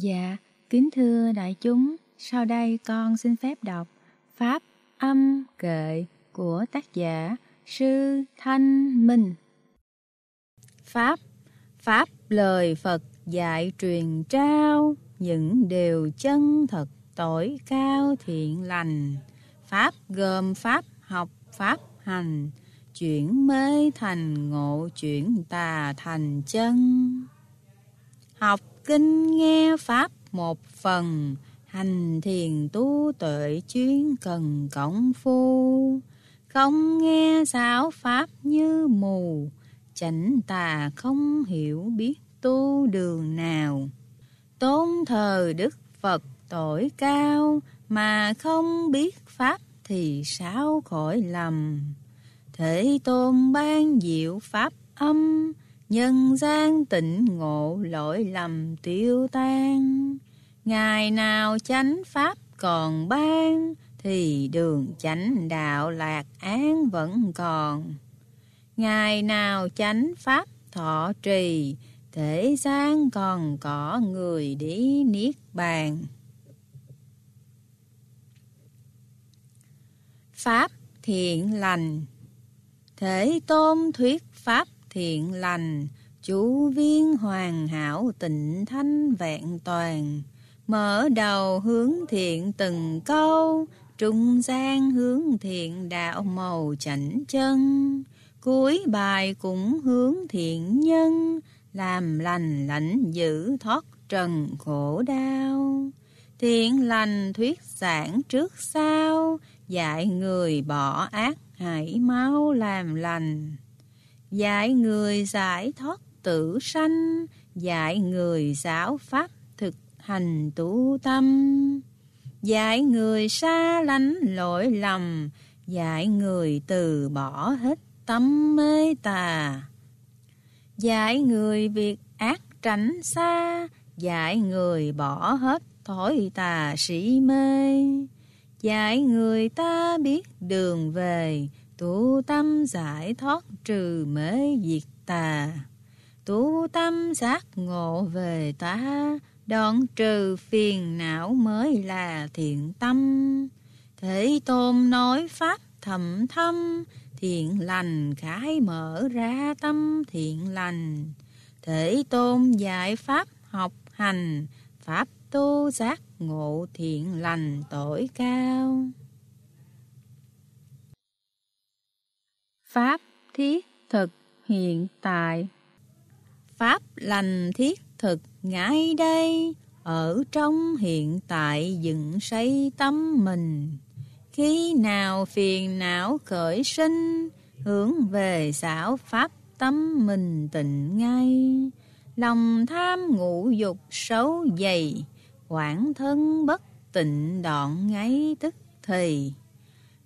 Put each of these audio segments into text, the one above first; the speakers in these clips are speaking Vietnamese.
Dạ, kính thưa đại chúng, sau đây con xin phép đọc Pháp âm kệ của tác giả Sư Thanh Minh. Pháp, Pháp lời Phật dạy truyền trao, những điều chân thật tối cao thiện lành. Pháp gồm Pháp học, Pháp hành, chuyển mê thành ngộ, chuyển tà thành chân. Học kinh nghe Pháp một phần, hành thiền tu tuệ chuyên cần cổng phu. Không nghe giáo Pháp như mù, chánh tà không hiểu biết tu đường nào. Tôn thờ Đức Phật tội cao, mà không biết Pháp thì sao khỏi lầm. Thế tôn ban diệu Pháp âm, nhân gian tịnh ngộ lỗi lầm tiêu tan. Ngày nào chánh Pháp còn ban, thì đường chánh đạo lạc án vẫn còn. Ngày nào chánh Pháp thọ trì, thế gian còn có người đi niết bàn. Pháp thiện lành Thế tôn thuyết Pháp thiện lành, chú viên hoàn hảo tịnh thanh vẹn toàn. Mở đầu hướng thiện từng câu, trung gian hướng thiện đạo màu chảnh chân. Cuối bài cũng hướng thiện nhân, làm lành lãnh giữ thoát trần khổ đau. Thiện lành thuyết giảng trước sau, dạy người bỏ ác hãy máu làm lành. Dạy người giải thoát tử sanh, dạy người giáo pháp thực hành tu tâm. Dạy người xa lánh lỗi lầm, dạy người từ bỏ hết tâm mê tà. Dạy người việc ác tránh xa, dạy người bỏ hết thổi tà sĩ mê. Dạy người ta biết đường về, tu tâm giải thoát trừ mê diệt tà. Tu tâm giác ngộ về ta, đoạn trừ phiền não mới là thiện tâm. Thế tôn nói pháp thầm thâm, thiện lành khải mở ra tâm thiện lành. Thế tôn dạy pháp học hành, pháp tu giác ngộ thiện lành tội cao. Pháp thiết thực hiện tại Pháp lành thiết thực ngay đây, ở trong hiện tại dựng xây tâm mình. Khi nào phiền não khởi sinh, hướng về xảo Pháp tâm mình tịnh ngay. Lòng tham ngũ dục xấu dày, Quảng thân bất tịnh đoạn ngay tức thì,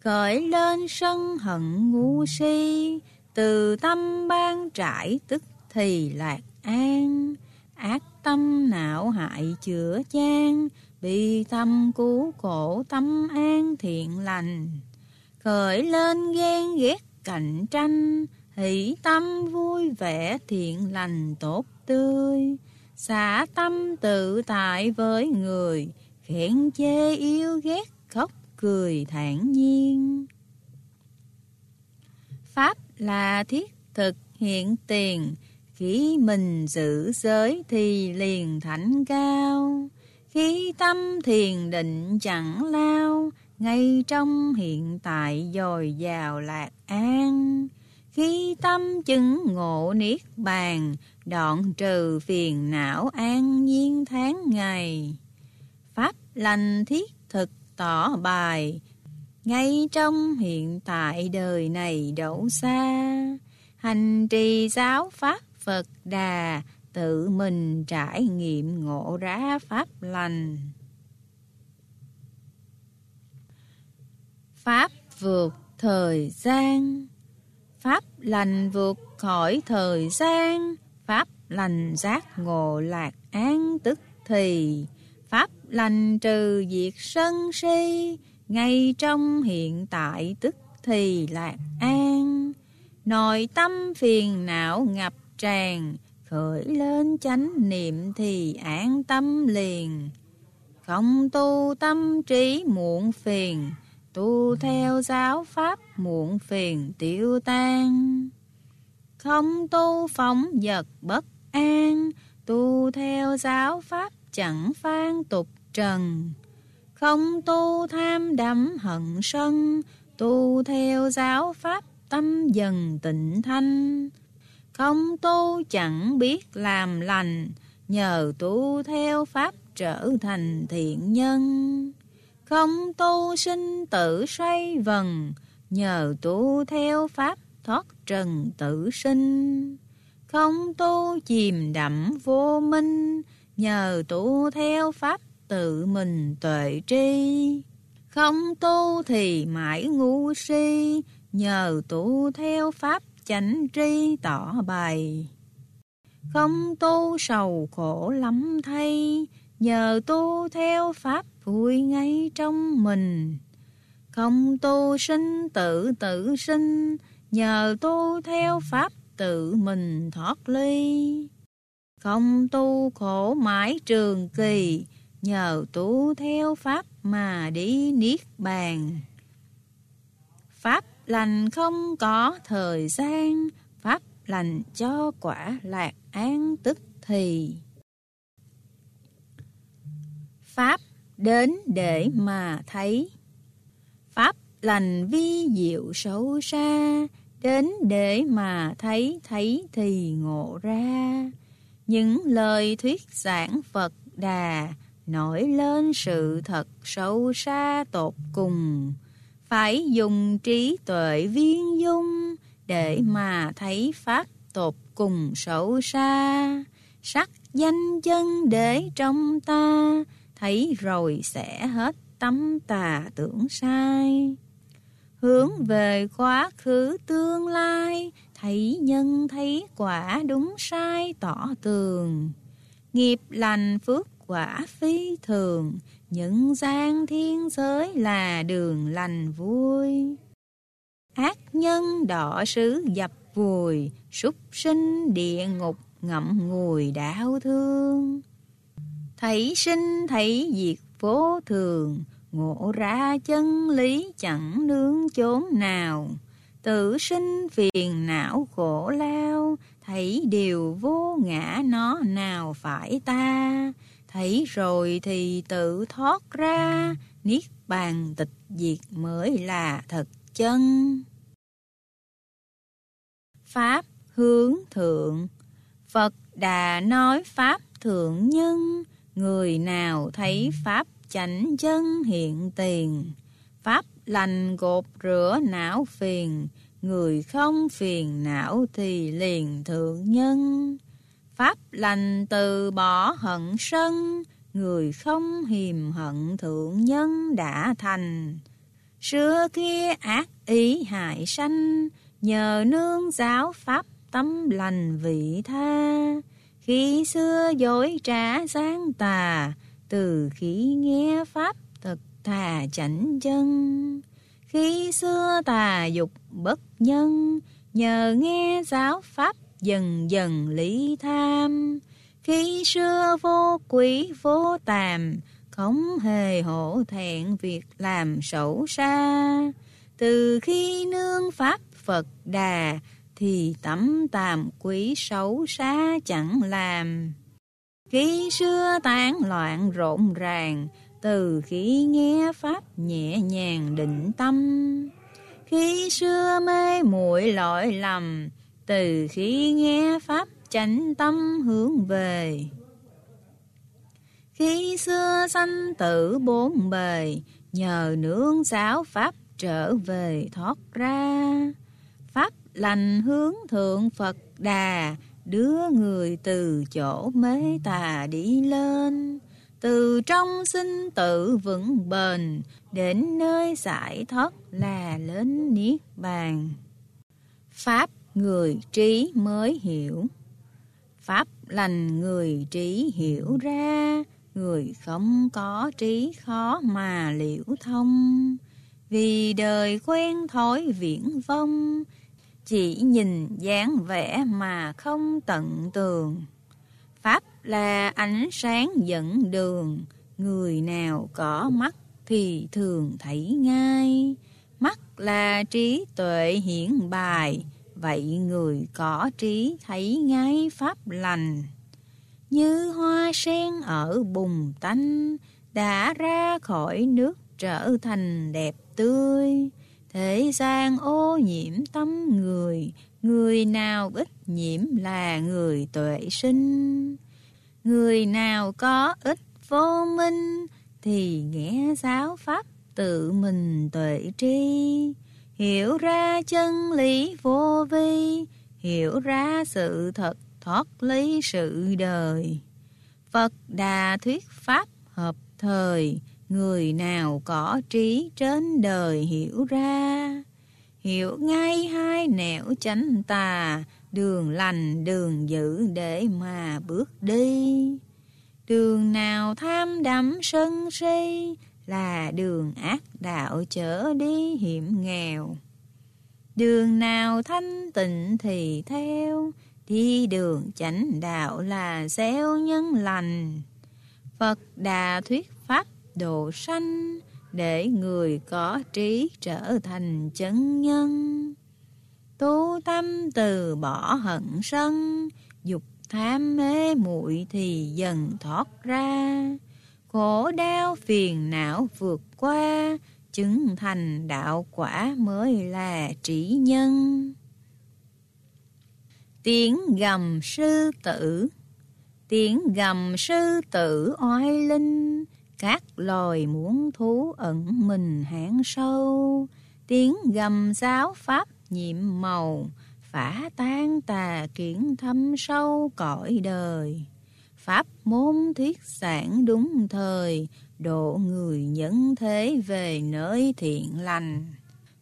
Khởi lên sân hận ngu si, Từ tâm ban trải tức thì lạc an. Ác tâm não hại chữa chan, Bi tâm cứu cổ tâm an thiện lành. Khởi lên ghen ghét cạnh tranh, Hỷ tâm vui vẻ thiện lành tốt tươi xả tâm tự tại với người, khen chê yêu ghét khóc cười thản nhiên. Pháp là thiết thực hiện tiền, khi mình giữ giới thì liền thảnh cao. Khi tâm thiền định chẳng lao, ngay trong hiện tại dồi dào lạc an. Khi tâm chứng ngộ niết bàn, đoạn trừ phiền não an nhiên tháng ngày. Pháp lành thiết thực tỏ bài, ngay trong hiện tại đời này đậu xa. Hành trì giáo Pháp Phật Đà, tự mình trải nghiệm ngộ ra Pháp lành. Pháp vượt thời gian Pháp lành vượt khỏi thời gian, Pháp lành giác ngộ lạc án tức thì, Pháp lành trừ diệt sân si, ngay trong hiện tại tức thì lạc an. Nội tâm phiền não ngập tràn, khởi lên chánh niệm thì an tâm liền. Không tu tâm trí muộn phiền, tu theo giáo pháp muộn phiền tiêu tan. Không tu phóng vật bất an, tu theo giáo pháp chẳng phan tục trần. Không tu tham đắm hận sân, tu theo giáo pháp tâm dần tịnh thanh. Không tu chẳng biết làm lành, nhờ tu theo pháp trở thành thiện nhân. Không tu sinh tử xoay vần, nhờ tu theo pháp thoát trần tử sinh. Không tu chìm đậm vô minh, nhờ tu theo pháp tự mình tuệ tri. Không tu thì mãi ngu si, nhờ tu theo pháp chánh tri tỏ bày. Không tu sầu khổ lắm thay, nhờ tu theo pháp vui ngay trong mình. Không tu sinh tự tự sinh, nhờ tu theo pháp tự mình thoát ly. Không tu khổ mãi trường kỳ, nhờ tu theo pháp mà đi niết bàn. Pháp lành không có thời gian, pháp lành cho quả lạc an tức thì. Pháp đến để mà thấy. Pháp lành vi diệu sâu xa, đến để mà thấy thấy thì ngộ ra. Những lời thuyết giảng Phật Đà nổi lên sự thật sâu xa tột cùng. Phải dùng trí tuệ viên dung để mà thấy Pháp tột cùng sâu xa. Sắc danh chân để trong ta, thấy rồi sẽ hết tâm tà tưởng sai. Hướng về quá khứ tương lai, thấy nhân thấy quả đúng sai tỏ tường. Nghiệp lành phước quả phi thường, những gian thiên giới là đường lành vui. Ác nhân đỏ sứ dập vùi, súc sinh địa ngục ngậm ngùi đau thương. Thấy sinh thấy diệt vô thường, ngộ ra chân lý chẳng nương chốn nào. Tự sinh phiền não khổ lao, thấy điều vô ngã nó nào phải ta. Thấy rồi thì tự thoát ra, niết bàn tịch diệt mới là thật chân. Pháp hướng thượng Phật Đà nói Pháp thượng nhân, người nào thấy Pháp chánh chân hiện tiền. Pháp lành gột rửa não phiền, người không phiền não thì liền thượng nhân. Pháp lành từ bỏ hận sân, người không hiềm hận thượng nhân đã thành. Xưa kia ác ý hại sanh, nhờ nương giáo Pháp tâm lành vị tha. Khi xưa dối trả sáng tà, từ khi nghe Pháp thà chảnh chân. Khi xưa tà dục bất nhân, nhờ nghe giáo Pháp dần dần lý tham. Khi xưa vô quý vô tàm, không hề hổ thẹn việc làm xấu xa. Từ khi nương Pháp Phật Đà, thì tấm tàm quý xấu xa chẳng làm. Khi xưa tán loạn rộn ràng, từ khi nghe Pháp nhẹ nhàng định tâm. Khi xưa mê muội lỗi lầm, từ khi nghe Pháp chánh tâm hướng về. Khi xưa sanh tử bốn bề, nhờ nương giáo Pháp trở về thoát ra. Pháp lành hướng thượng Phật Đà, đưa người từ chỗ mê tà đi lên. Từ trong sinh tử vững bền, đến nơi giải thoát là lên Niết Bàn. Pháp người trí mới hiểu. Pháp lành người trí hiểu ra, người không có trí khó mà liễu thông. Vì đời quen thói viễn vong, chỉ nhìn dáng vẻ mà không tận tường. Là ánh sáng dẫn đường, người nào có mắt thì thường thấy ngay. Mắt là trí tuệ hiển bài, vậy người có trí thấy ngay pháp lành. Như hoa sen ở bùng tanh, đã ra khỏi nước trở thành đẹp tươi. Thế gian ô nhiễm tâm người, người nào ít nhiễm là người tuệ sinh. Người nào có ít vô minh thì nghe giáo pháp tự mình tuệ tri. Hiểu ra chân lý vô vi, hiểu ra sự thật thoát lý sự đời. Phật Đà thuyết pháp hợp thời, người nào có trí trên đời hiểu ra. Hiểu ngay hai nẻo chánh tà, đường lành đường dữ để mà bước đi. Đường nào tham đắm sân si là đường ác đạo chở đi hiểm nghèo. Đường nào thanh tịnh thì theo, đi đường chánh đạo là gieo nhân lành. Phật Đà thuyết pháp độ sanh để người có trí trở thành chân nhân. Tu tâm từ bỏ hận sân, dục tham mê muội thì dần thoát ra. Khổ đau phiền não vượt qua, chứng thành đạo quả mới là trí nhân. Tiếng gầm sư tử Tiếng gầm sư tử oai linh, các loài muốn thú ẩn mình hãng sâu. Tiếng gầm giáo pháp nhiệm màu, phá tan tà kiến thâm sâu cõi đời. Pháp môn thiết sản đúng thời, độ người nhân thế về nơi thiện lành.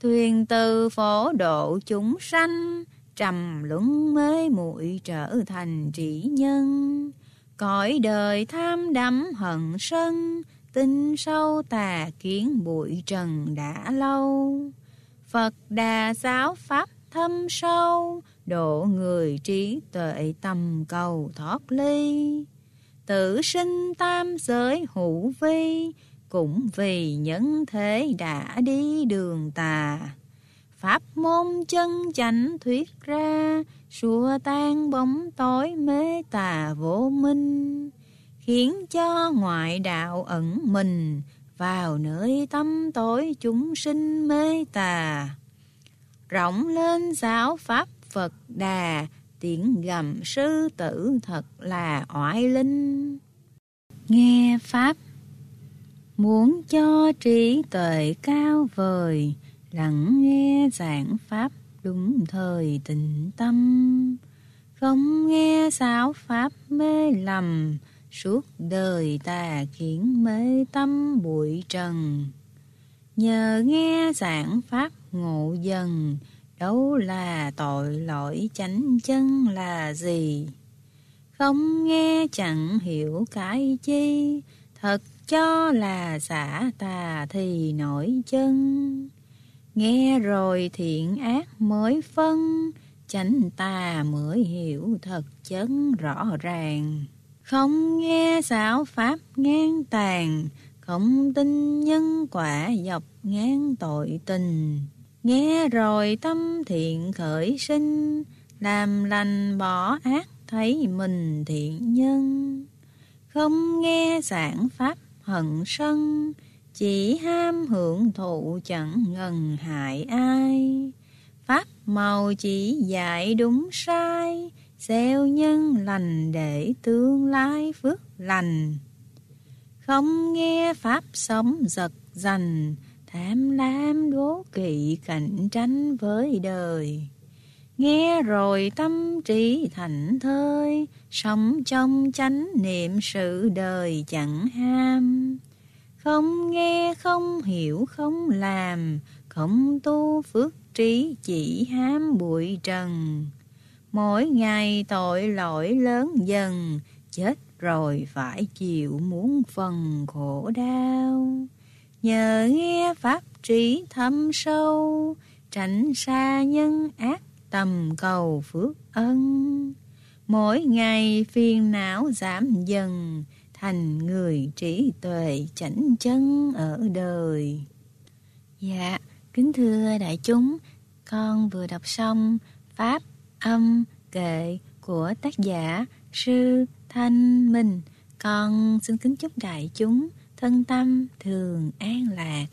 Thuyền từ phổ độ chúng sanh, trầm luân mê muội trở thành trị nhân. Cõi đời tham đắm hận sân, tinh sâu tà kiến bụi trần đã lâu. Phật đà giáo pháp thâm sâu, độ người trí tuệ tầm cầu thoát ly. tử sinh tam giới hữu vi, cũng vì nhân thế đã đi đường tà. Pháp môn chân chánh thuyết ra, xua tan bóng tối mê tà vô minh, khiến cho ngoại đạo ẩn mình vào nơi tâm tối chúng sinh mê tà. Rộng lên giáo pháp Phật Đà, tiếng gầm sư tử thật là oai linh. Nghe Pháp Muốn cho trí tuệ cao vời, lặng nghe giảng Pháp đúng thời tịnh tâm. Không nghe giáo Pháp mê lầm, suốt đời ta khiến mê tâm bụi trần. Nhờ nghe giảng Pháp ngộ dần, đâu là tội lỗi chánh chân là gì? Không nghe chẳng hiểu cái chi, thật cho là xả tà thì nổi chân. Nghe rồi thiện ác mới phân, chánh tà mới hiểu thật chấn rõ ràng. Không nghe xảo pháp ngang tàn, không tin nhân quả dọc ngang tội tình. Nghe rồi tâm thiện khởi sinh, làm lành bỏ ác thấy mình thiện nhân. Không nghe giảng pháp hận sân, chỉ ham hưởng thụ chẳng ngần hại ai. Pháp màu chỉ dạy đúng sai, gieo nhân lành để tương lai phước lành. Không nghe Pháp sống giật dành, tham lam đố kỵ cạnh tranh với đời. Nghe rồi tâm trí thành thơi, sống trong chánh niệm sự đời chẳng ham. Không nghe, không hiểu, không làm, không tu phước trí chỉ ham bụi trần. Mỗi ngày tội lỗi lớn dần, chết rồi phải chịu muốn phần khổ đau. Nhờ nghe pháp trí thâm sâu, tránh xa nhân ác tầm cầu phước ân. Mỗi ngày phiền não giảm dần, thành người trí tuệ chánh chân ở đời. Dạ, kính thưa đại chúng, con vừa đọc xong Pháp âm kệ của tác giả Sư Thanh Minh. Con xin kính chúc đại chúng thân tâm thường an lạc.